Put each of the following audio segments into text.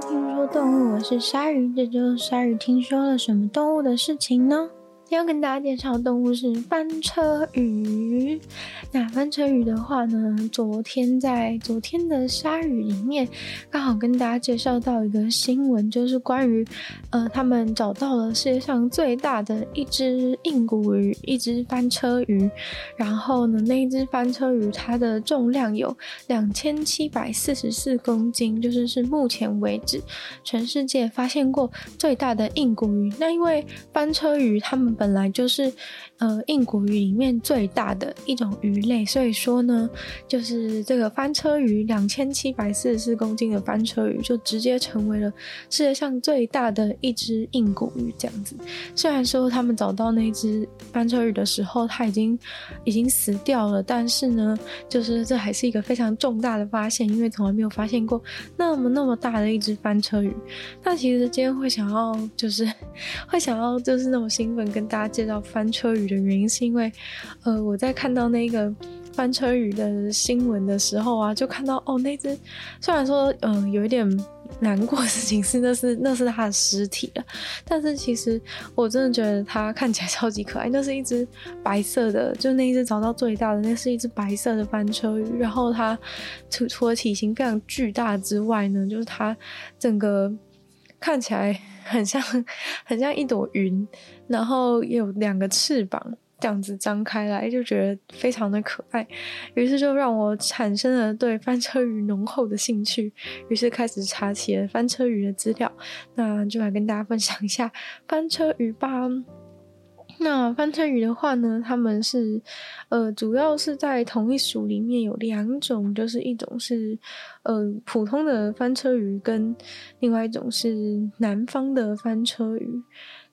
听说动物，我是鲨鱼，这周鲨鱼听说了什么动物的事情呢？要跟大家介绍的动物是翻车鱼。那翻车鱼的话呢，昨天在昨天的鲨鱼里面，刚好跟大家介绍到一个新闻，就是关于呃，他们找到了世界上最大的一只硬骨鱼，一只翻车鱼。然后呢，那一只翻车鱼它的重量有两千七百四十四公斤，就是是目前为止全世界发现过最大的硬骨鱼。那因为翻车鱼它们本本来就是，呃，硬骨鱼里面最大的一种鱼类，所以说呢，就是这个翻车鱼两千七百四十四公斤的翻车鱼，就直接成为了世界上最大的一只硬骨鱼。这样子，虽然说他们找到那只翻车鱼的时候，它已经已经死掉了，但是呢，就是这还是一个非常重大的发现，因为从来没有发现过那么那么大的一只翻车鱼。那其实今天会想要，就是 会想要，就是那么兴奋跟大家介绍翻车鱼的原因，是因为，呃，我在看到那个翻车鱼的新闻的时候啊，就看到哦，那只虽然说，嗯、呃，有一点难过的事情是，那是 那是它的尸体了，但是其实我真的觉得它看起来超级可爱。那是一只白色的，就那一只找到最大的，那是一只白色的翻车鱼。然后它除除了体型非常巨大之外呢，就是它整个看起来。很像，很像一朵云，然后有两个翅膀这样子张开来，就觉得非常的可爱。于是就让我产生了对翻车鱼浓厚的兴趣，于是开始查起了翻车鱼的资料。那就来跟大家分享一下翻车鱼吧。那翻车鱼的话呢，他们是，呃，主要是在同一属里面有两种，就是一种是，呃，普通的翻车鱼，跟另外一种是南方的翻车鱼。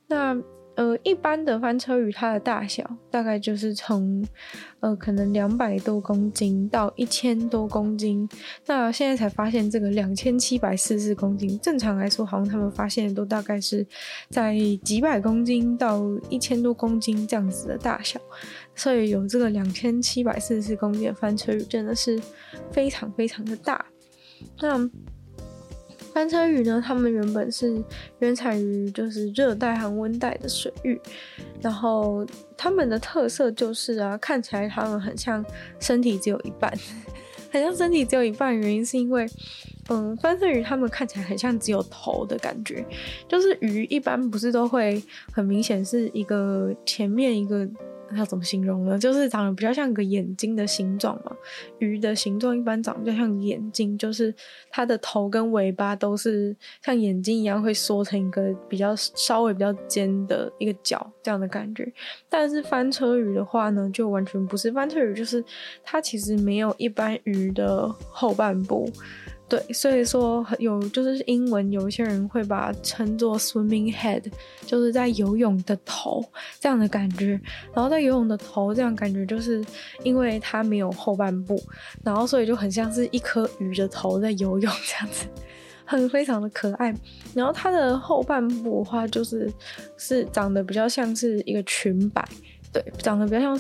那呃，一般的翻车鱼，它的大小大概就是从，呃，可能两百多公斤到一千多公斤。那现在才发现这个两千七百四十公斤，正常来说，好像他们发现的都大概是在几百公斤到一千多公斤这样子的大小。所以有这个两千七百四十公斤的翻车鱼，真的是非常非常的大。那。翻车鱼呢，它们原本是原产于就是热带和温带的水域，然后它们的特色就是啊，看起来它们很像身体只有一半，很像身体只有一半。原因是因为，嗯，翻车鱼它们看起来很像只有头的感觉，就是鱼一般不是都会很明显是一个前面一个。要怎么形容呢？就是长得比较像个眼睛的形状嘛。鱼的形状一般长得比较像眼睛，就是它的头跟尾巴都是像眼睛一样会缩成一个比较稍微比较尖的一个角这样的感觉。但是翻车鱼的话呢，就完全不是。翻车鱼就是它其实没有一般鱼的后半部。对，所以说有就是英文有一些人会把它称作 swimming head，就是在游泳的头这样的感觉。然后在游泳的头这样感觉，就是因为它没有后半部，然后所以就很像是一颗鱼的头在游泳这样子，很非常的可爱。然后它的后半部的话，就是是长得比较像是一个裙摆。对，长得比较像，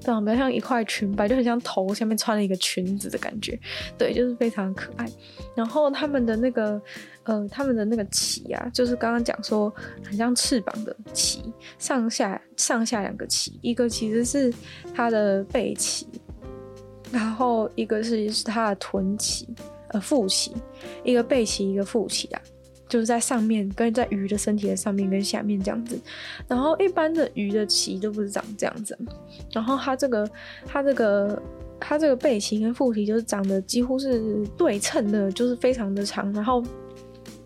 长得比较像一块裙摆，就很像头下面穿了一个裙子的感觉。对，就是非常可爱。然后他们的那个，呃，他们的那个鳍啊，就是刚刚讲说很像翅膀的鳍，上下上下两个鳍，一个其实是它的背鳍，然后一个是是它的臀鳍，呃，腹鳍，一个背鳍，一个腹鳍啊。就是在上面，跟在鱼的身体的上面跟下面这样子，然后一般的鱼的鳍都不是长这样子，然后它这个它这个它这个背鳍跟腹鳍就是长得几乎是对称的，就是非常的长，然后。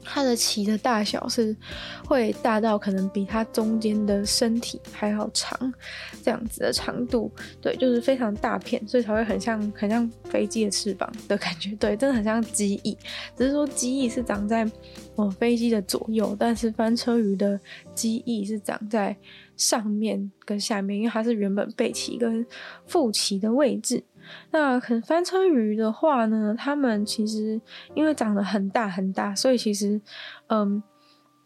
它的鳍的大小是会大到可能比它中间的身体还要长，这样子的长度，对，就是非常大片，所以才会很像很像飞机的翅膀的感觉，对，真的很像机翼，只是说机翼是长在哦飞机的左右，但是翻车鱼的机翼是长在上面跟下面，因为它是原本背鳍跟腹鳍的位置。那可能翻车鱼的话呢，它们其实因为长得很大很大，所以其实，嗯，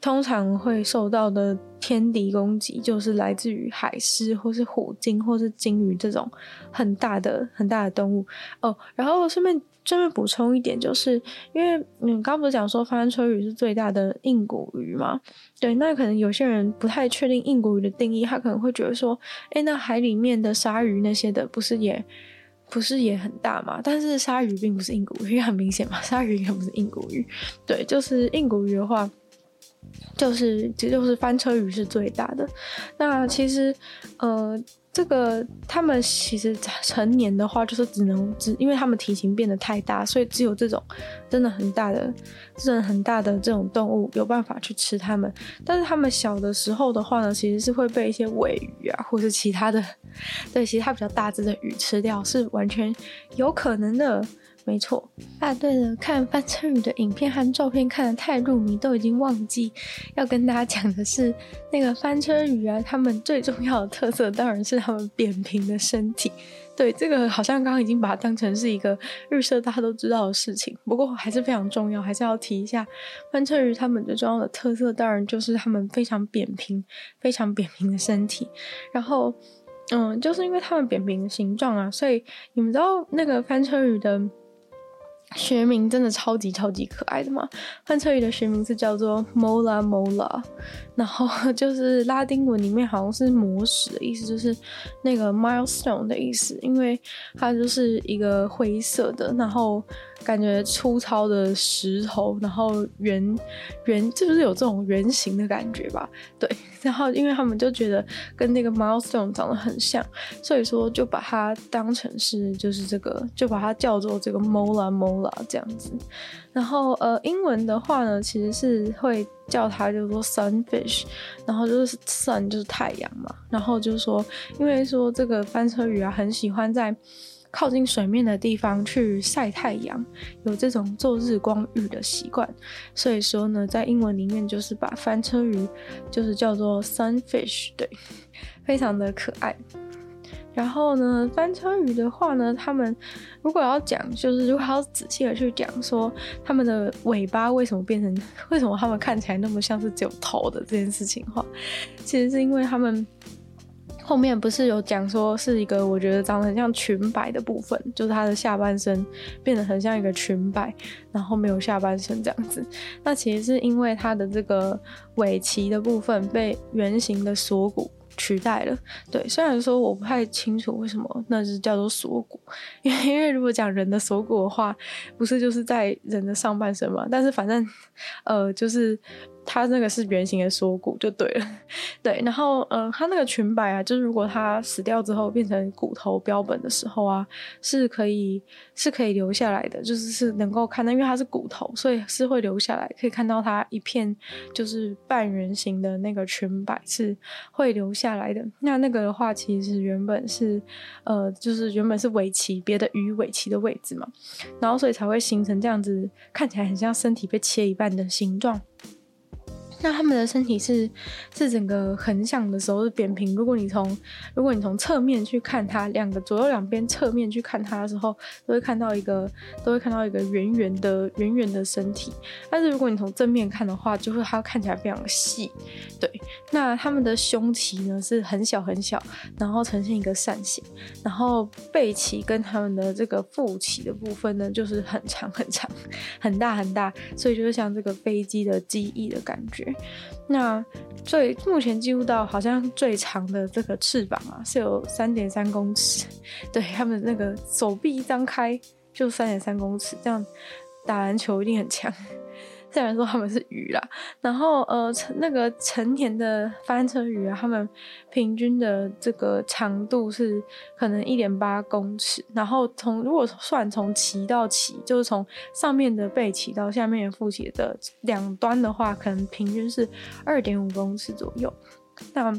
通常会受到的天敌攻击，就是来自于海狮，或是虎鲸，或是鲸鱼这种很大的、很大的动物哦。然后顺便顺便补充一点，就是因为你刚不是讲说翻车鱼是最大的硬骨鱼吗？对，那可能有些人不太确定硬骨鱼的定义，他可能会觉得说，诶，那海里面的鲨鱼那些的，不是也不是也很大嘛？但是鲨鱼并不是硬骨鱼，很明显嘛，鲨鱼也不是硬骨鱼。对，就是硬骨鱼的话。就是，这就是翻车鱼是最大的。那其实，呃，这个他们其实成年的话，就是只能只，因为他们体型变得太大，所以只有这种真的很大的、真的很大的这种动物有办法去吃它们。但是它们小的时候的话呢，其实是会被一些尾鱼啊，或者其他的，对，其他比较大只的鱼吃掉，是完全有可能的。没错啊，对了，看翻车鱼的影片和照片看得太入迷，都已经忘记要跟大家讲的是，那个翻车鱼啊，它们最重要的特色当然是它们扁平的身体。对，这个好像刚刚已经把它当成是一个预设，大家都知道的事情，不过还是非常重要，还是要提一下翻车鱼它们最重要的特色，当然就是它们非常扁平、非常扁平的身体，然后。嗯，就是因为它们扁平的形状啊，所以你们知道那个翻车鱼的学名真的超级超级可爱的嘛？翻车鱼的学名是叫做 Mola Mola。然后就是拉丁文里面好像是磨石的意思，就是那个 milestone 的意思，因为它就是一个灰色的，然后感觉粗糙的石头，然后圆圆，就是有这种圆形的感觉吧？对。然后因为他们就觉得跟那个 milestone 长得很像，所以说就把它当成是就是这个，就把它叫做这个 mola mola 这样子。然后呃，英文的话呢，其实是会。叫它叫做 sunfish，然后就是 sun 就是太阳嘛，然后就是说，因为说这个翻车鱼啊，很喜欢在靠近水面的地方去晒太阳，有这种做日光浴的习惯，所以说呢，在英文里面就是把翻车鱼就是叫做 sunfish，对，非常的可爱。然后呢，翻车鱼的话呢，他们如果要讲，就是如果要仔细的去讲说，他们的尾巴为什么变成，为什么他们看起来那么像是只有头的这件事情的话，其实是因为他们后面不是有讲说是一个我觉得长得很像裙摆的部分，就是它的下半身变得很像一个裙摆，然后没有下半身这样子。那其实是因为它的这个尾鳍的部分被圆形的锁骨。取代了，对，虽然说我不太清楚为什么那是叫做锁骨，因为因为如果讲人的锁骨的话，不是就是在人的上半身嘛，但是反正，呃，就是。它那个是圆形的锁骨就对了，对，然后嗯、它那个裙摆啊，就是如果它死掉之后变成骨头标本的时候啊，是可以是可以留下来的，就是是能够看到，因为它是骨头，所以是会留下来，可以看到它一片就是半圆形的那个裙摆是会留下来的。那那个的话，其实原本是呃，就是原本是尾鳍别的鱼尾鳍的位置嘛，然后所以才会形成这样子，看起来很像身体被切一半的形状。那他们的身体是是整个横向的时候是扁平。如果你从如果你从侧面去看它，两个左右两边侧面去看它的时候，都会看到一个都会看到一个圆圆的圆圆的身体。但是如果你从正面看的话，就会它看起来非常细。对，那他们的胸鳍呢是很小很小，然后呈现一个扇形，然后背鳍跟他们的这个腹鳍的部分呢就是很长很长，很大很大，所以就是像这个飞机的机翼的感觉。那最目前记录到好像最长的这个翅膀啊，是有三点三公尺。对，他们那个手臂一张开就三点三公尺，这样打篮球一定很强。虽然说他们是鱼啦，然后呃，那个成年的翻车鱼啊，他们平均的这个长度是可能一点八公尺，然后从如果算从鳍到鳍，就是从上面的背鳍到下面的腹鳍的两端的话，可能平均是二点五公尺左右。那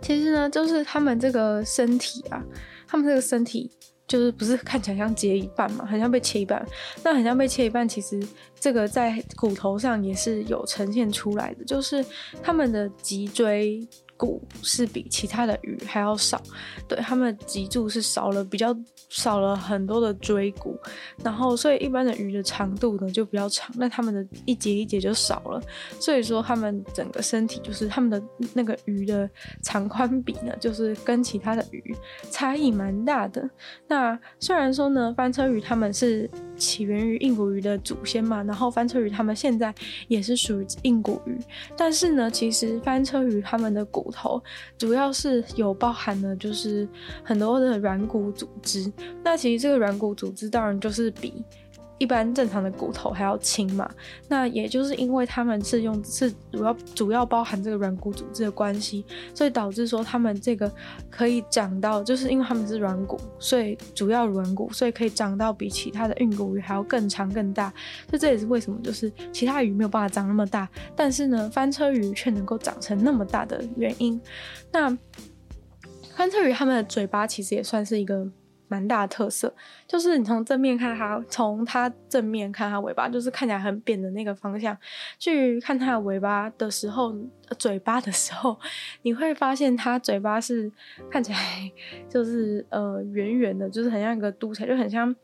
其实呢，就是他们这个身体啊，他们这个身体。就是不是看起来像截一半嘛，很像被切一半。那很像被切一半，其实这个在骨头上也是有呈现出来的，就是他们的脊椎骨是比其他的鱼还要少，对，它们脊柱是少了比较少了很多的椎骨，然后所以一般的鱼的长度呢就比较长，那它们的一节一节就少了，所以说它们整个身体就是它们的那个鱼的长宽比呢，就是跟其他的鱼差异蛮大的。那虽然说呢，翻车鱼它们是起源于硬骨鱼的祖先嘛，然后翻车鱼他们现在也是属于硬骨鱼，但是呢，其实翻车鱼他们的骨头主要是有包含了就是很多的软骨组织，那其实这个软骨组织当然就是比。一般正常的骨头还要轻嘛，那也就是因为他们是用是主要主要包含这个软骨组织的关系，所以导致说他们这个可以长到，就是因为他们是软骨，所以主要软骨，所以可以长到比其他的硬骨鱼还要更长更大。所以这也是为什么就是其他鱼没有办法长那么大，但是呢翻车鱼却能够长成那么大的原因。那翻车鱼它们的嘴巴其实也算是一个。蛮大的特色，就是你从正面看它，从它正面看它尾巴，就是看起来很扁的那个方向去看它的尾巴的时候，嘴巴的时候，你会发现它嘴巴是看起来 就是呃圆圆的，就是很像一个嘟起来，就很像。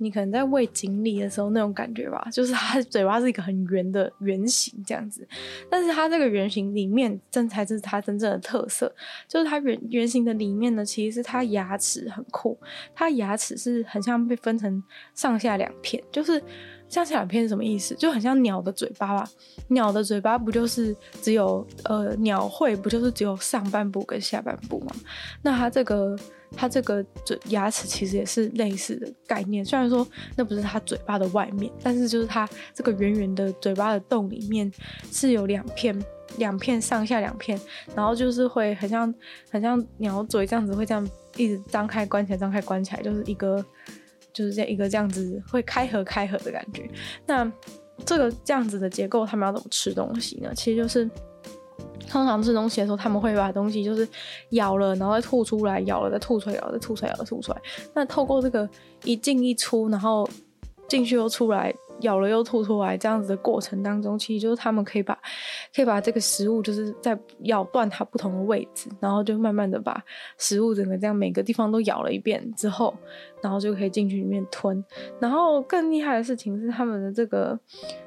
你可能在喂锦鲤的时候那种感觉吧，就是它嘴巴是一个很圆的圆形这样子，但是它这个圆形里面，这才是它真正的特色，就是它圆圆形的里面呢，其实是它牙齿很酷，它牙齿是很像被分成上下两片，就是上下两片是什么意思？就很像鸟的嘴巴吧，鸟的嘴巴不就是只有呃鸟喙不就是只有上半部跟下半部吗？那它这个。它这个嘴牙齿其实也是类似的概念，虽然说那不是它嘴巴的外面，但是就是它这个圆圆的嘴巴的洞里面是有两片，两片上下两片，然后就是会很像很像鸟嘴这样子，会这样一直张开关起来，张开关起来，就是一个就是这样一个这样子会开合开合的感觉。那这个这样子的结构，他们要怎么吃东西呢？其实就是。通常吃东西的时候，他们会把东西就是咬了，然后再吐出来，咬了再吐出来，咬了再吐出来，咬了吐出来。那透过这个一进一出，然后进去又出来，咬了又吐出来这样子的过程当中，其实就是他们可以把可以把这个食物就是在咬断它不同的位置，然后就慢慢的把食物整个这样每个地方都咬了一遍之后，然后就可以进去里面吞。然后更厉害的事情是他们的这个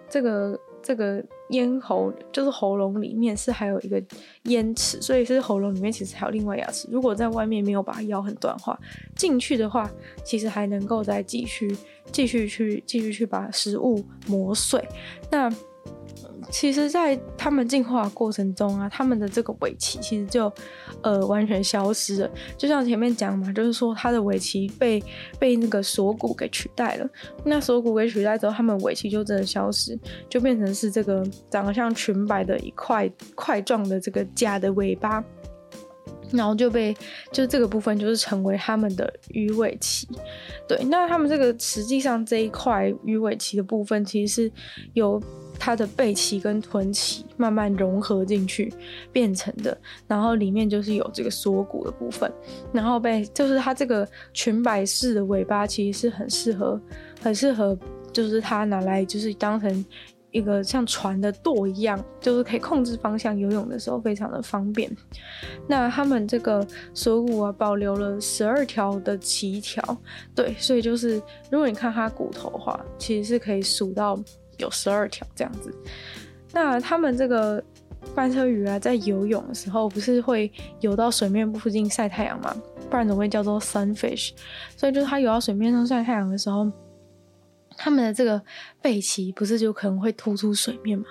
这个。这个咽喉就是喉咙里面是还有一个咽齿，所以是喉咙里面其实还有另外牙齿。如果在外面没有把它咬很短的话，进去的话，其实还能够再继续继续去继续去把食物磨碎。那。其实，在他们进化过程中啊，他们的这个尾鳍其实就，呃，完全消失了。就像前面讲嘛，就是说它的尾鳍被被那个锁骨给取代了。那锁骨给取代之后，他们尾鳍就真的消失，就变成是这个长得像裙摆的一块块状的这个假的尾巴，然后就被就这个部分就是成为他们的鱼尾鳍。对，那他们这个实际上这一块鱼尾鳍的部分，其实是有。它的背鳍跟臀鳍慢慢融合进去变成的，然后里面就是有这个锁骨的部分，然后被就是它这个裙摆式的尾巴其实是很适合，很适合就是它拿来就是当成一个像船的舵一样，就是可以控制方向游泳的时候非常的方便。那他们这个锁骨啊保留了十二条的鳍条，对，所以就是如果你看它骨头的话，其实是可以数到。有十二条这样子，那他们这个翻车鱼啊，在游泳的时候不是会游到水面部附近晒太阳吗？不然怎么会叫做 sunfish？所以就是它游到水面上晒太阳的时候，他们的这个背鳍不是就可能会突出水面嘛？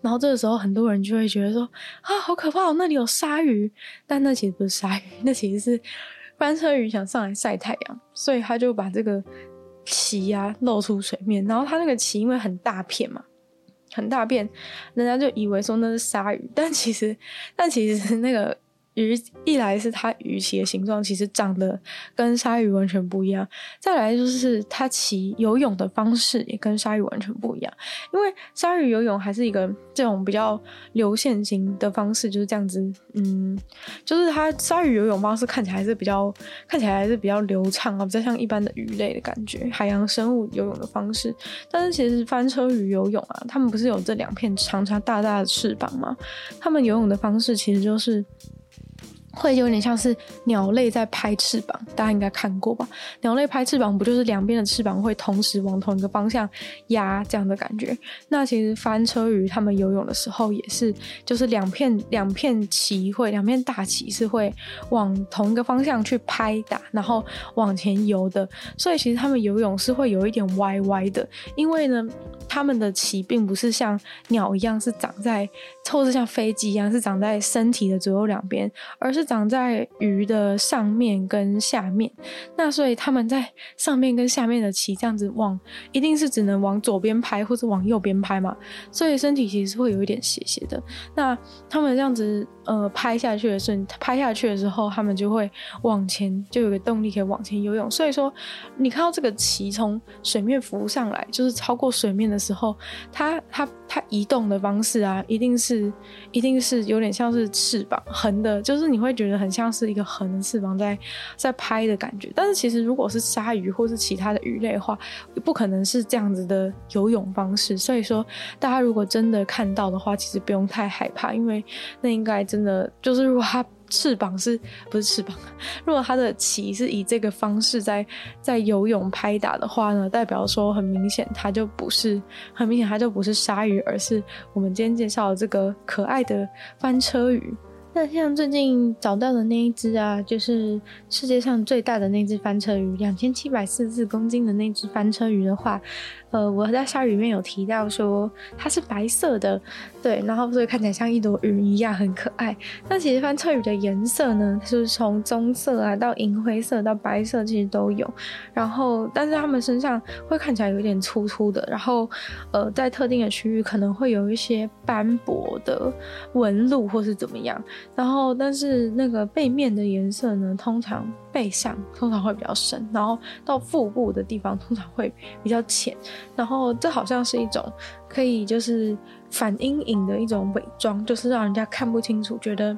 然后这个时候很多人就会觉得说啊，好可怕哦，那里有鲨鱼，但那其实不是鲨鱼，那其实是翻车鱼想上来晒太阳，所以他就把这个。鳍啊，露出水面，然后它那个鳍因为很大片嘛，很大片，人家就以为说那是鲨鱼，但其实，但其实那个。鱼一来是它鱼鳍的形状其实长得跟鲨鱼完全不一样，再来就是它鳍游泳的方式也跟鲨鱼完全不一样，因为鲨鱼游泳还是一个这种比较流线型的方式，就是这样子，嗯，就是它鲨鱼游泳方式看起来还是比较看起来还是比较流畅啊，比较像一般的鱼类的感觉，海洋生物游泳的方式。但是其实翻车鱼游泳啊，它们不是有这两片长长大大的翅膀吗？它们游泳的方式其实就是。会有点像是鸟类在拍翅膀，大家应该看过吧？鸟类拍翅膀不就是两边的翅膀会同时往同一个方向压这样的感觉？那其实翻车鱼它们游泳的时候也是，就是两片两片鳍会两片大鳍是会往同一个方向去拍打，然后往前游的。所以其实它们游泳是会有一点歪歪的，因为呢，它们的鳍并不是像鸟一样是长在，透是像飞机一样是长在身体的左右两边，而是长在鱼的上面跟下面，那所以他们在上面跟下面的鳍这样子往，一定是只能往左边拍或者往右边拍嘛，所以身体其实是会有一点斜斜的。那他们这样子呃拍下去的时候，拍下去的时候，他们就会往前，就有个动力可以往前游泳。所以说，你看到这个鳍从水面浮上来，就是超过水面的时候，它它它移动的方式啊，一定是一定是有点像是翅膀横的，就是你会。觉得很像是一个横的翅膀在在拍的感觉，但是其实如果是鲨鱼或是其他的鱼类的话，不可能是这样子的游泳方式。所以说，大家如果真的看到的话，其实不用太害怕，因为那应该真真的就是如果它翅膀是不是翅膀，如果它的鳍是以这个方式在在游泳拍打的话呢，代表说很明显它就不是很明显它就不是鲨鱼，而是我们今天介绍的这个可爱的翻车鱼。那像最近找到的那一只啊，就是世界上最大的那只翻车鱼，两千七百四十四公斤的那只翻车鱼的话。呃，我在鲨鱼里面有提到说它是白色的，对，然后所以看起来像一朵云一样很可爱。那其实翻车鱼的颜色呢，就是从棕色啊到银灰色到白色，其实都有。然后，但是它们身上会看起来有点粗粗的，然后呃，在特定的区域可能会有一些斑驳的纹路或是怎么样。然后，但是那个背面的颜色呢，通常背上通常会比较深，然后到腹部的地方通常会比较浅。然后这好像是一种可以就是反阴影的一种伪装，就是让人家看不清楚，觉得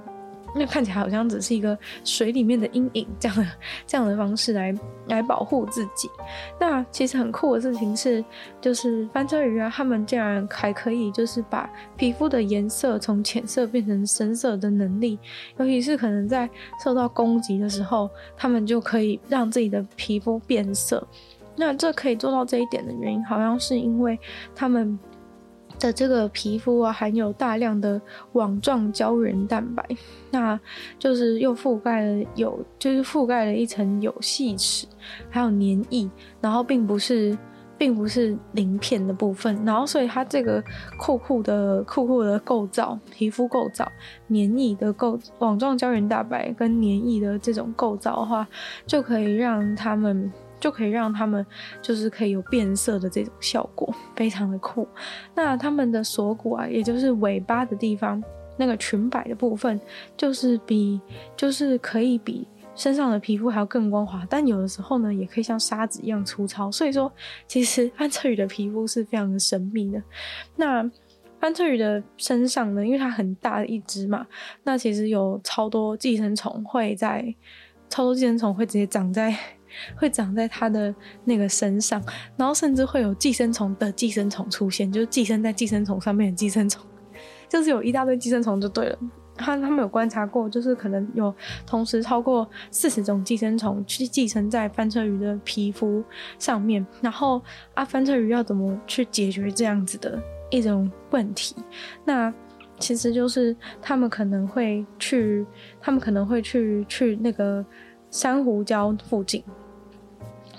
那看起来好像只是一个水里面的阴影这样的这样的方式来来保护自己。那其实很酷的事情是，就是翻车鱼啊，它们竟然还可以就是把皮肤的颜色从浅色变成深色的能力，尤其是可能在受到攻击的时候，它们就可以让自己的皮肤变色。那这可以做到这一点的原因，好像是因为他们的这个皮肤啊，含有大量的网状胶原蛋白，那就是又覆盖了有，就是覆盖了一层有细齿，还有黏液，然后并不是，并不是鳞片的部分，然后所以它这个酷酷的酷酷的构造，皮肤构造，黏液的构，网状胶原蛋白跟黏液的这种构造的话，就可以让他们。就可以让他们就是可以有变色的这种效果，非常的酷。那他们的锁骨啊，也就是尾巴的地方，那个裙摆的部分，就是比就是可以比身上的皮肤还要更光滑，但有的时候呢，也可以像沙子一样粗糙。所以说，其实翻车鱼的皮肤是非常的神秘的。那翻车鱼的身上呢，因为它很大的一只嘛，那其实有超多寄生虫会在，超多寄生虫会直接长在。会长在它的那个身上，然后甚至会有寄生虫的寄生虫出现，就是寄生在寄生虫上面的寄生虫，就是有一大堆寄生虫就对了。他他们有观察过，就是可能有同时超过四十种寄生虫去寄生在翻车鱼的皮肤上面。然后啊，翻车鱼要怎么去解决这样子的一种问题？那其实就是他们可能会去，他们可能会去去那个珊瑚礁附近。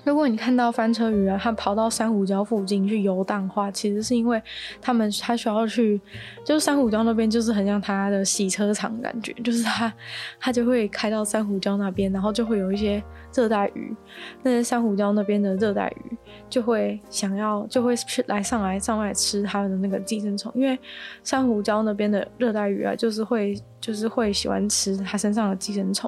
如果你看到翻车鱼啊，它跑到珊瑚礁附近去游荡的话，其实是因为它们它需要去，就是珊瑚礁那边就是很像它的洗车场感觉，就是它它就会开到珊瑚礁那边，然后就会有一些热带鱼，那些珊瑚礁那边的热带鱼就会想要就会去来上来上来吃它的那个寄生虫，因为珊瑚礁那边的热带鱼啊，就是会。就是会喜欢吃它身上的寄生虫，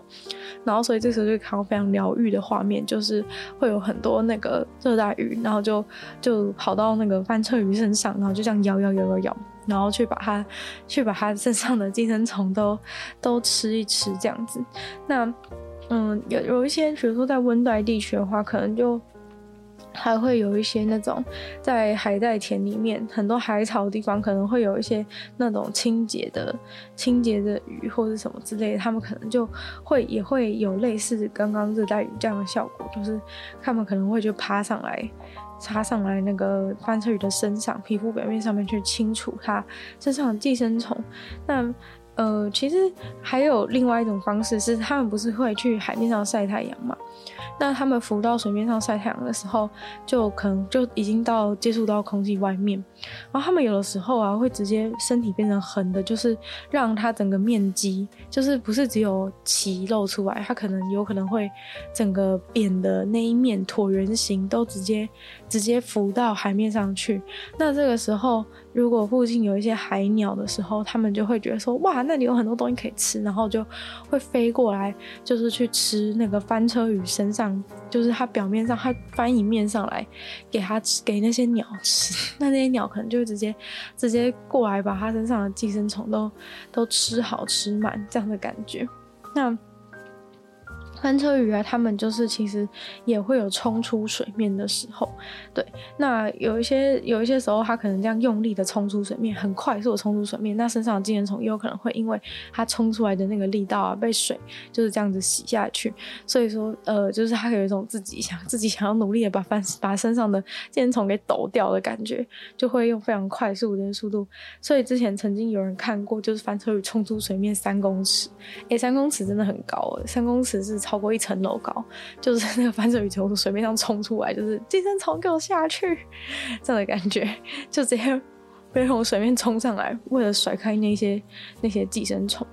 然后所以这时候就看到非常疗愈的画面，就是会有很多那个热带鱼，然后就就跑到那个翻车鱼身上，然后就这样咬咬咬咬咬，然后去把它去把它身上的寄生虫都都吃一吃这样子。那嗯，有有一些，比如说在温带地区的话，可能就还会有一些那种在海带田里面很多海草的地方，可能会有一些那种清洁的清洁的鱼或者什么之类的，他们可能就会也会有类似刚刚热带鱼这样的效果，就是他们可能会就爬上来，爬上来那个翻车鱼的身上，皮肤表面上面去清除它身上的寄生虫。那呃，其实还有另外一种方式是，他们不是会去海面上晒太阳嘛？那他们浮到水面上晒太阳的时候，就可能就已经到接触到空气外面，然后他们有的时候啊，会直接身体变成横的，就是让它整个面积，就是不是只有鳍露出来，它可能有可能会整个扁的那一面椭圆形都直接直接浮到海面上去。那这个时候，如果附近有一些海鸟的时候，他们就会觉得说，哇，那里有很多东西可以吃，然后就会飞过来，就是去吃那个翻车鱼身上。就是它表面上，它翻一面上来给它吃，给那些鸟吃，那那些鸟可能就会直接直接过来把它身上的寄生虫都都吃好吃满这样的感觉，那。翻车鱼啊，它们就是其实也会有冲出水面的时候，对。那有一些有一些时候，它可能这样用力的冲出水面，很快速的冲出水面，那身上的寄生虫也有可能会因为它冲出来的那个力道啊，被水就是这样子洗下去。所以说，呃，就是它有一种自己想自己想要努力的把翻把身上的寄生虫给抖掉的感觉，就会用非常快速的速度。所以之前曾经有人看过，就是翻车鱼冲出水面三公尺，诶，三公尺真的很高，三公尺是超。超过一层楼高，就是那个翻车鱼从水面上冲出来，就是寄生虫给我下去这样的感觉，就直接被从水面冲上来，为了甩开那些那些寄生虫。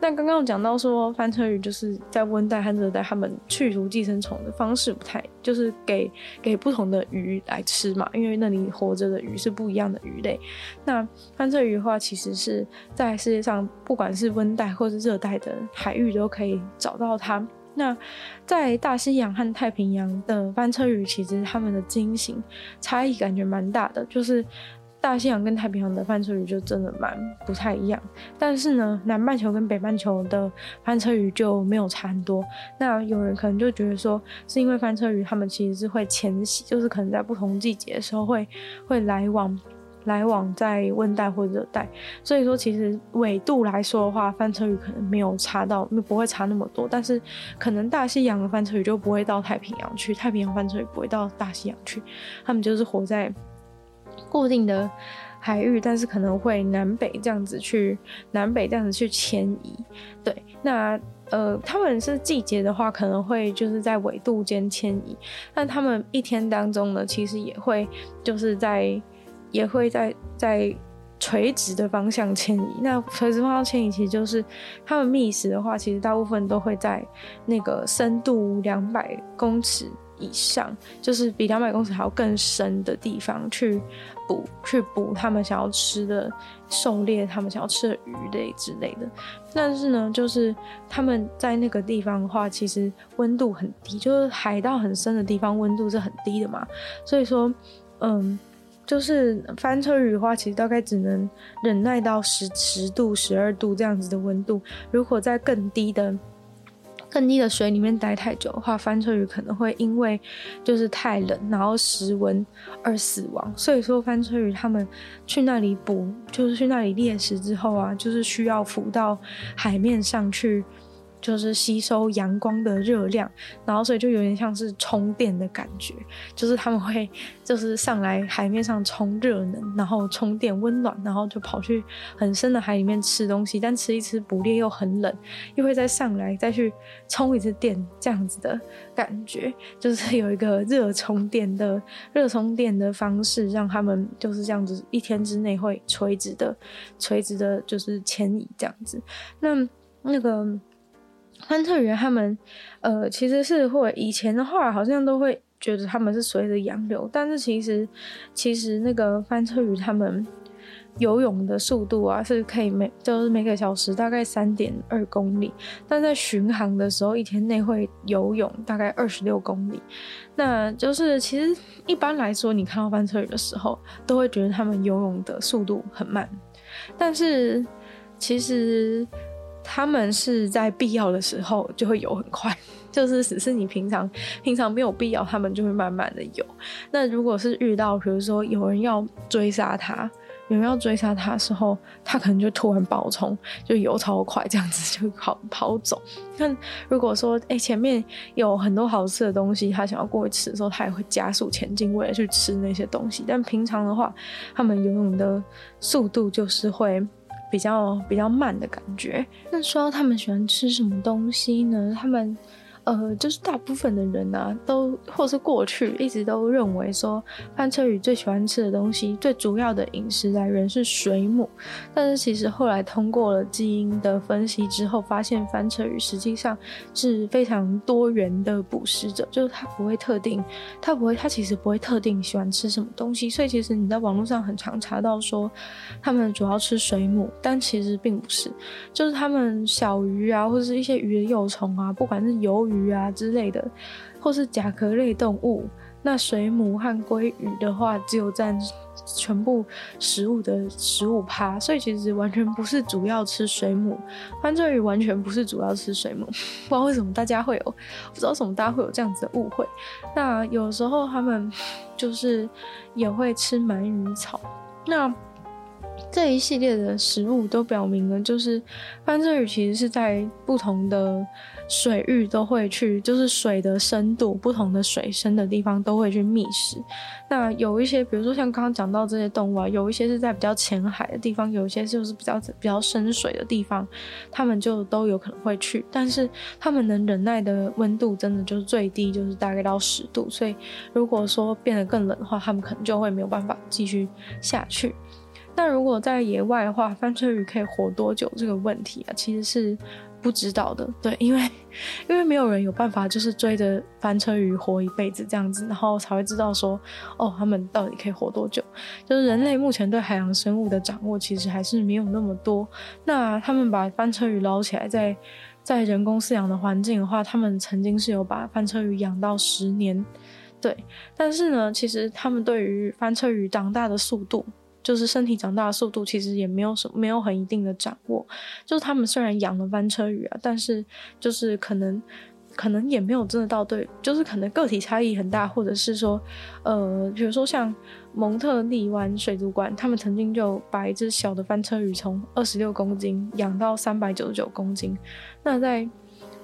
那刚刚讲到说，翻车鱼就是在温带和热带，它们去除寄生虫的方式不太，就是给给不同的鱼来吃嘛，因为那里活着的鱼是不一样的鱼类。那翻车鱼的话，其实是在世界上不管是温带或是热带的海域都可以找到它。那在大西洋和太平洋的翻车鱼，其实它们的经型差异感觉蛮大的，就是大西洋跟太平洋的翻车鱼就真的蛮不太一样。但是呢，南半球跟北半球的翻车鱼就没有差很多。那有人可能就觉得说，是因为翻车鱼它们其实是会迁徙，就是可能在不同季节的时候会会来往。来往在温带或热带，所以说其实纬度来说的话，翻车鱼可能没有差到，不会差那么多。但是可能大西洋的翻车鱼就不会到太平洋去，太平洋翻车鱼不会到大西洋去，他们就是活在固定的海域，但是可能会南北这样子去，南北这样子去迁移。对，那呃，他们是季节的话，可能会就是在纬度间迁移，但他们一天当中呢，其实也会就是在。也会在在垂直的方向迁移。那垂直方向迁移，其实就是它们觅食的话，其实大部分都会在那个深度两百公尺以上，就是比两百公尺还要更深的地方去捕去捕他们想要吃的狩猎，他们想要吃的鱼类之类的。但是呢，就是他们在那个地方的话，其实温度很低，就是海到很深的地方，温度是很低的嘛。所以说，嗯。就是翻车鱼的话，其实大概只能忍耐到十十度、十二度这样子的温度。如果在更低的、更低的水里面待太久的话，翻车鱼可能会因为就是太冷，然后失温而死亡。所以说，翻车鱼他们去那里捕，就是去那里猎食之后啊，就是需要浮到海面上去。就是吸收阳光的热量，然后所以就有点像是充电的感觉，就是他们会就是上来海面上充热能，然后充电温暖，然后就跑去很深的海里面吃东西，但吃一吃捕猎又很冷，又会再上来再去充一次电，这样子的感觉，就是 有一个热充电的热充电的方式，让他们就是这样子一天之内会垂直的垂直的，就是迁移这样子。那那个。翻车鱼他们，呃，其实是会以前的话，好像都会觉得他们是随着洋流，但是其实，其实那个翻车鱼他们游泳的速度啊，是可以每就是每个小时大概三点二公里，但在巡航的时候，一天内会游泳大概二十六公里。那就是其实一般来说，你看到翻车鱼的时候，都会觉得他们游泳的速度很慢，但是其实。他们是在必要的时候就会游很快，就是只是你平常平常没有必要，他们就会慢慢的游。那如果是遇到比如说有人要追杀他。有人要追杀他的时候，他可能就突然爆冲，就游超快，这样子就跑跑走。但如果说，哎、前面有很多好吃的东西，他想要过去吃的时候，他也会加速前进，为了去吃那些东西。但平常的话，他们游泳的速度就是会比较比较慢的感觉。那说到他们喜欢吃什么东西呢？他们。呃，就是大部分的人啊，都或是过去一直都认为说，翻车鱼最喜欢吃的东西，最主要的饮食来源是水母。但是其实后来通过了基因的分析之后，发现翻车鱼实际上是非常多元的捕食者，就是它不会特定，它不会，它其实不会特定喜欢吃什么东西。所以其实你在网络上很常查到说，他们主要吃水母，但其实并不是，就是他们小鱼啊，或者是一些鱼的幼虫啊，不管是鱿鱼。鱼啊之类的，或是甲壳类动物，那水母和鲑鱼的话，只有占全部食物的十五趴，所以其实完全不是主要吃水母。翻车鱼完全不是主要吃水母，不知道为什么大家会有，不知道为什么大家会有这样子的误会。那有时候他们 就是也会吃鳗鱼草。那这一系列的食物都表明了，就是翻车鱼其实是在不同的水域都会去，就是水的深度不同的水深的地方都会去觅食。那有一些，比如说像刚刚讲到这些动物啊，有一些是在比较浅海的地方，有一些就是比较比较深水的地方，他们就都有可能会去。但是他们能忍耐的温度真的就是最低，就是大概到十度。所以如果说变得更冷的话，他们可能就会没有办法继续下去。那如果在野外的话，翻车鱼可以活多久？这个问题啊，其实是不知道的。对，因为因为没有人有办法，就是追着翻车鱼活一辈子这样子，然后才会知道说，哦，他们到底可以活多久？就是人类目前对海洋生物的掌握，其实还是没有那么多。那他们把翻车鱼捞起来，在在人工饲养的环境的话，他们曾经是有把翻车鱼养到十年，对。但是呢，其实他们对于翻车鱼长大的速度。就是身体长大的速度，其实也没有什没有很一定的掌握。就是他们虽然养了翻车鱼啊，但是就是可能可能也没有真的到对，就是可能个体差异很大，或者是说，呃，比如说像蒙特利湾水族馆，他们曾经就把一只小的翻车鱼从二十六公斤养到三百九十九公斤，那在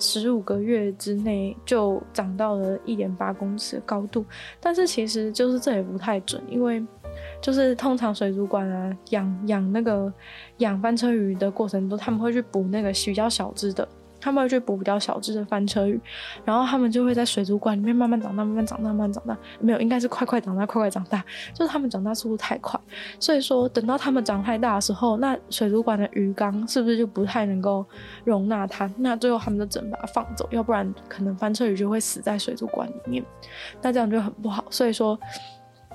十五个月之内就长到了一点八公尺的高度。但是其实就是这也不太准，因为。就是通常水族馆啊，养养那个养翻车鱼的过程中，他们会去捕那个比较小只的，他们会去捕比较小只的翻车鱼，然后他们就会在水族馆里面慢慢长大，慢慢长大，慢慢长大。没有，应该是快快长大，快快长大。就是他们长大速度太快，所以说等到他们长太大的时候，那水族馆的鱼缸是不是就不太能够容纳它？那最后他们就只能把它放走，要不然可能翻车鱼就会死在水族馆里面，那这样就很不好。所以说，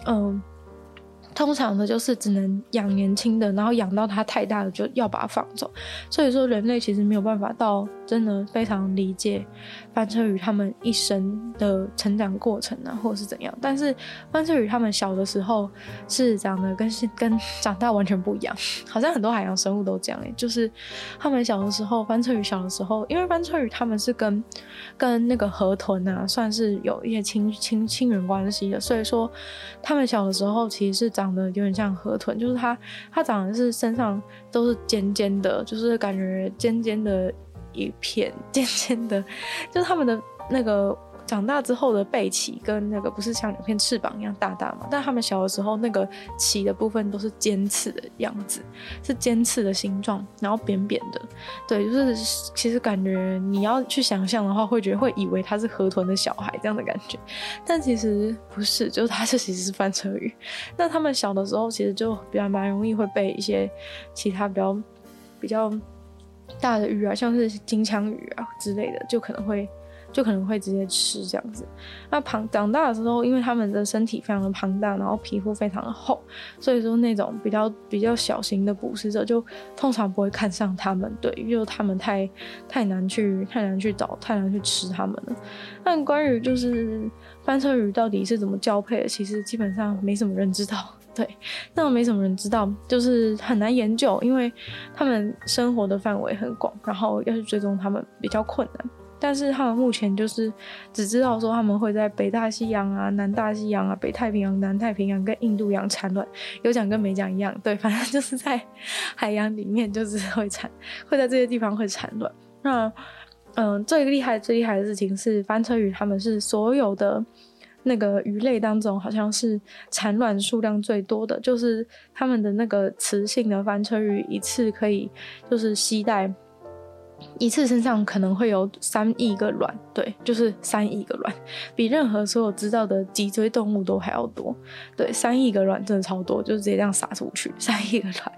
嗯。通常的就是只能养年轻的，然后养到它太大了就要把它放走。所以说人类其实没有办法到真的非常理解翻车鱼他们一生的成长过程啊，或者是怎样。但是翻车鱼他们小的时候是长得跟跟长大完全不一样，好像很多海洋生物都这样诶，就是他们小的时候，翻车鱼小的时候，因为翻车鱼他们是跟跟那个河豚啊算是有一些亲亲亲缘关系的，所以说他们小的时候其实是长。长得有点像河豚，就是它，它长得是身上都是尖尖的，就是感觉尖尖的一片，尖尖的，就是它们的那个长大之后的背鳍跟那个不是像两片翅膀一样大大嘛，但他们小的时候那个鳍的部分都是尖刺的样子，是尖刺的形状，然后扁扁的，对，就是其实感觉你要去想象的话，会觉得会以为它是河豚的小孩这样的感觉，但其实不是，就是它这其实是翻车鱼。那他们小的时候其实就比较蛮容易会被一些其他比较比较大的鱼啊，像是金枪鱼啊之类的，就可能会。就可能会直接吃这样子。那庞长大的时候，因为他们的身体非常的庞大，然后皮肤非常的厚，所以说那种比较比较小型的捕食者就通常不会看上他们，对，因为他们太太难去太难去找，太难去吃他们了。但关于就是翻车鱼到底是怎么交配的，其实基本上没什么人知道，对，那没什么人知道，就是很难研究，因为他们生活的范围很广，然后要去追踪他们比较困难。但是他们目前就是只知道说他们会在北大西洋啊、南大西洋啊、北太平洋、南太平洋跟印度洋产卵，有讲跟没讲一样，对，反正就是在海洋里面就是会产，会在这些地方会产卵。那嗯，最厉害、最厉害的事情是翻车鱼，他们是所有的那个鱼类当中，好像是产卵数量最多的，就是他们的那个雌性的翻车鱼一次可以就是携带一次身上可能会有三亿个卵，对，就是三亿个卵，比任何所有知道的脊椎动物都还要多，对，三亿个卵真的超多，就是直接这样撒出去，三亿个卵。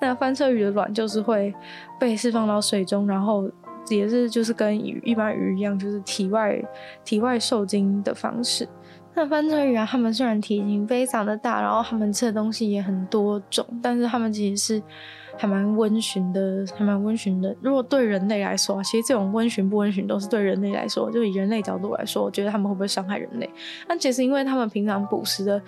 那翻车鱼的卵就是会被释放到水中，然后。也是就是跟鱼一般鱼一样，就是体外体外受精的方式。那翻车鱼啊，它们虽然体型非常的大，然后它们吃的东西也很多种，但是它们其实是还蛮温驯的，还蛮温驯的。如果对人类来说，其实这种温驯不温驯都是对人类来说，就以人类角度来说，我觉得他们会不会伤害人类？但其实因为他们平常捕食的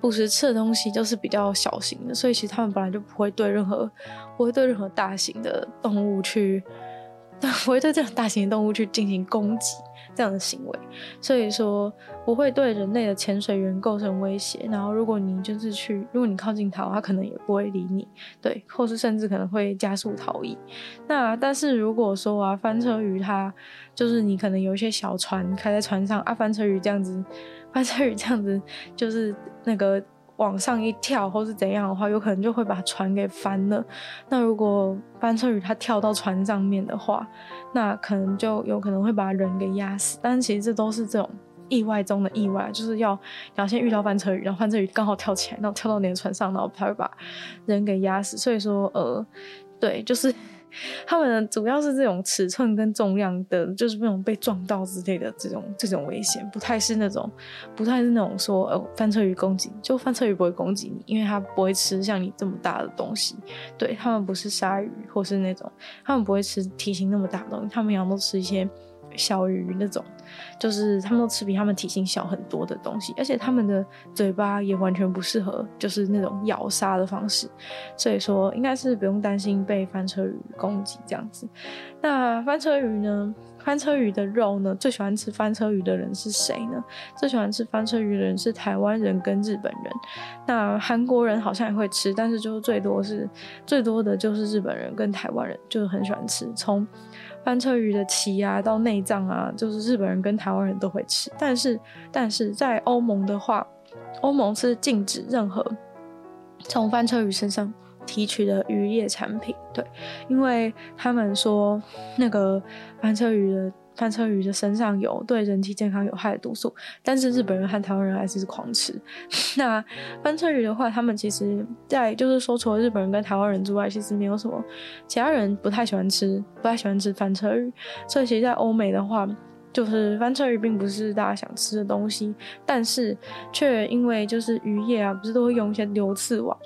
捕食吃的东西就是比较小型的，所以其实他们本来就不会对任何不会对任何大型的动物去。不会对这种大型的动物去进行攻击这样的行为，所以说不会对人类的潜水员构成威胁。然后，如果你就是去，如果你靠近它，它可能也不会理你，对，或是甚至可能会加速逃逸。那但是如果说啊，翻车鱼它就是你可能有一些小船开在船上啊，翻车鱼这样子，翻车鱼这样子就是那个。往上一跳，或是怎样的话，有可能就会把船给翻了。那如果翻车鱼它跳到船上面的话，那可能就有可能会把人给压死。但是其实这都是这种意外中的意外，就是要要先遇到翻车鱼，然后翻车鱼刚好跳起来，然后跳到你的船上，然后才会把人给压死。所以说，呃，对，就是。他们主要是这种尺寸跟重量的，就是那种被撞到之类的这种这种危险，不太是那种，不太是那种说，呃，翻车鱼攻击，就翻车鱼不会攻击你，因为它不会吃像你这么大的东西，对，他们不是鲨鱼或是那种，他们不会吃体型那么大的东西，他们一样都吃一些。小鱼那种，就是他们都吃比他们体型小很多的东西，而且他们的嘴巴也完全不适合，就是那种咬杀的方式，所以说应该是不用担心被翻车鱼攻击这样子。那翻车鱼呢？翻车鱼的肉呢？最喜欢吃翻车鱼的人是谁呢？最喜欢吃翻车鱼的人是台湾人跟日本人。那韩国人好像也会吃，但是就是最多是最多的就是日本人跟台湾人，就是很喜欢吃。从翻车鱼的鳍啊，到内脏啊，就是日本人跟台湾人都会吃。但是，但是在欧盟的话，欧盟是禁止任何从翻车鱼身上提取的渔业产品。对，因为他们说那个翻车鱼的。翻车鱼的身上有对人体健康有害的毒素，但是日本人和台湾人还是狂吃。那翻车鱼的话，他们其实在就是说，除了日本人跟台湾人之外，其实没有什么其他人不太喜欢吃，不太喜欢吃翻车鱼。所以其实，在欧美的话，就是翻车鱼并不是大家想吃的东西，但是却因为就是渔业啊，不是都会用一些流刺网。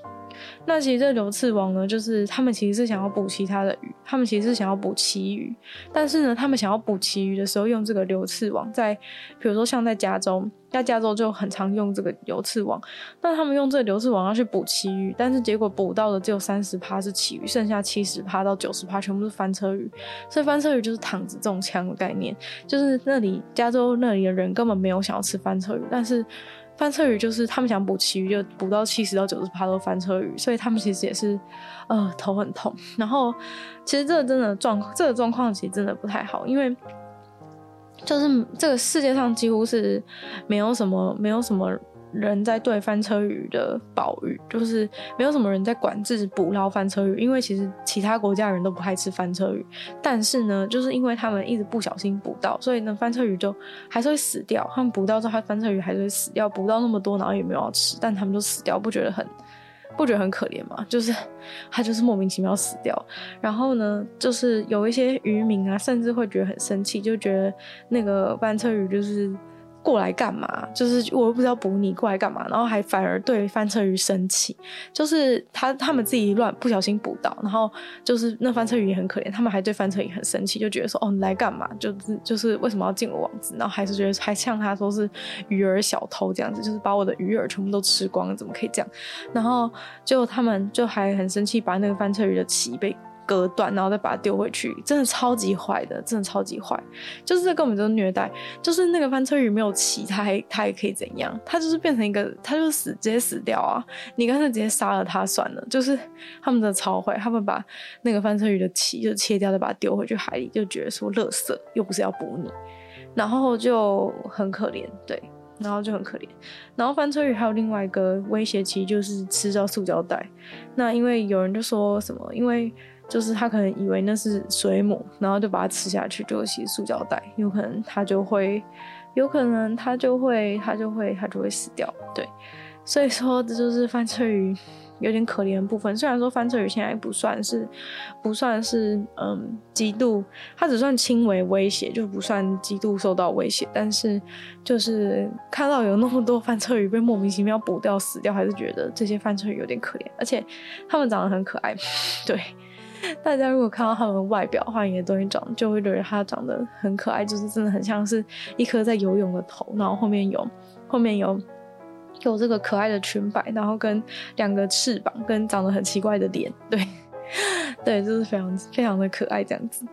那其实这流刺网呢，就是他们其实是想要捕其他的鱼，他们其实是想要捕旗鱼，但是呢，他们想要捕旗鱼的时候，用这个流刺网，在比如说像在加州，在加州就很常用这个流刺网。那他们用这个流刺网要去捕旗鱼，但是结果捕到的只有三十趴是旗鱼，剩下七十趴到九十趴全部是翻车鱼。所以翻车鱼就是躺着中枪的概念，就是那里加州那里的人根本没有想要吃翻车鱼，但是。翻车鱼就是他们想捕旗鱼，就捕到七十到九十趴都翻车鱼，所以他们其实也是，呃，头很痛。然后，其实这个真的状况，这个状况其实真的不太好，因为就是这个世界上几乎是没有什么，没有什么。人在对翻车鱼的保育，就是没有什么人在管制捕捞翻车鱼，因为其实其他国家人都不爱吃翻车鱼，但是呢，就是因为他们一直不小心捕到，所以呢，翻车鱼就还是会死掉。他们捕到之后，翻车鱼还是会死掉，捕到那么多，然后也没有要吃，但他们就死掉，不觉得很不觉得很可怜吗？就是他就是莫名其妙死掉。然后呢，就是有一些渔民啊，甚至会觉得很生气，就觉得那个翻车鱼就是。过来干嘛？就是我又不知道捕你过来干嘛，然后还反而对翻车鱼生气，就是他他们自己乱不小心捕到，然后就是那翻车鱼也很可怜，他们还对翻车鱼很生气，就觉得说哦，你来干嘛？就是就是为什么要进我网子？然后还是觉得还呛他说是鱼饵小偷这样子，就是把我的鱼饵全部都吃光，怎么可以这样？然后就他们就还很生气，把那个翻车鱼的鳍被割断，然后再把它丢回去，真的超级坏的，真的超级坏，就是这根本就是虐待，就是那个翻车鱼没有鳍，它还它还可以怎样？它就是变成一个，它就死直接死掉啊！你干脆直接杀了它算了。就是他们的超坏，他们把那个翻车鱼的鳍就切掉，再把它丢回去海里，就觉得说垃圾又不是要捕你，然后就很可怜，对。然后就很可怜，然后翻车鱼还有另外一个威胁，其实就是吃到塑胶袋。那因为有人就说什么，因为就是他可能以为那是水母，然后就把它吃下去，就其实塑胶袋，有可能他就会，有可能他就会，他就会，他就会死掉。对，所以说这就是翻车鱼。有点可怜的部分，虽然说翻车鱼现在不算是，不算是，嗯，极度，它只算轻微威胁，就不算极度受到威胁。但是，就是看到有那么多翻车鱼被莫名其妙捕掉死掉，还是觉得这些翻车鱼有点可怜。而且，它们长得很可爱，对，大家如果看到他们外表的话，也都会长，就会觉得他长得很可爱，就是真的很像是一颗在游泳的头，然后后面有，后面有。有这个可爱的裙摆，然后跟两个翅膀，跟长得很奇怪的脸，对，对，就是非常非常的可爱这样子。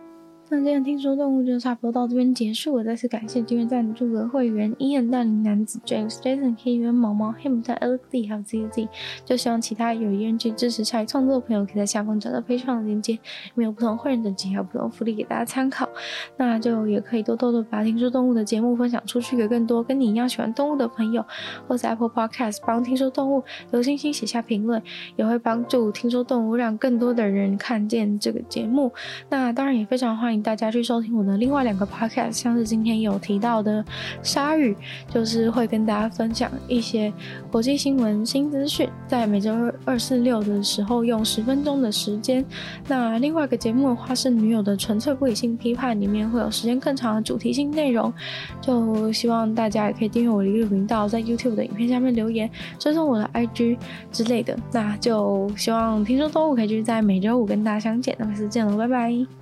那今天听说动物就差不多到这边结束了，再次感谢今天赞助的会员：Ian、大龄男子 James、Jason、K、源毛毛、Him、Alex、Lee 还有 ZZ。就希望其他有意愿去支持下一创作的朋友，可以在下方找到 Patreon 的链接，里面有不同会员等级还有不同福利给大家参考。那就也可以多多的把听说动物的节目分享出去给更多跟你一样喜欢动物的朋友，或是 Apple Podcast 帮听说动物留星星写下评论，也会帮助听说动物让更多的人看见这个节目。那当然也非常欢迎。大家去收听我的另外两个 podcast，像是今天有提到的鲨鱼，就是会跟大家分享一些国际新闻新资讯，在每周二、二、四、六的时候用十分钟的时间。那另外一个节目的话是女友的纯粹不理性批判，里面会有时间更长的主题性内容。就希望大家也可以订阅我的 YouTube 频道，在 YouTube 的影片下面留言，追踪我的 IG 之类的。那就希望听说动物可以继续在每周五跟大家相见。那么下次见了，拜拜。